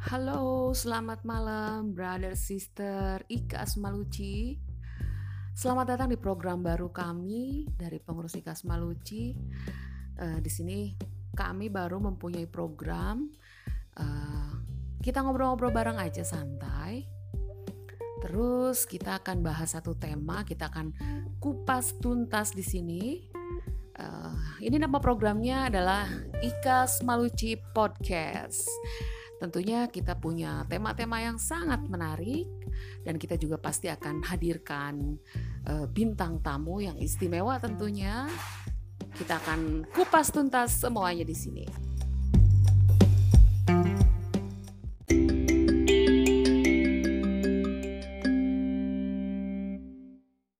Halo, selamat malam, brother, sister, Ika Asmaluci. Selamat datang di program baru kami dari pengurus Ika Asmaluci. Uh, di sini kami baru mempunyai program. Uh, kita ngobrol-ngobrol bareng aja santai. Terus kita akan bahas satu tema, kita akan kupas tuntas di sini. Uh, ini nama programnya adalah Ika Smaluci Podcast. Tentunya kita punya tema-tema yang sangat menarik dan kita juga pasti akan hadirkan uh, bintang tamu yang istimewa tentunya. Kita akan kupas tuntas semuanya di sini.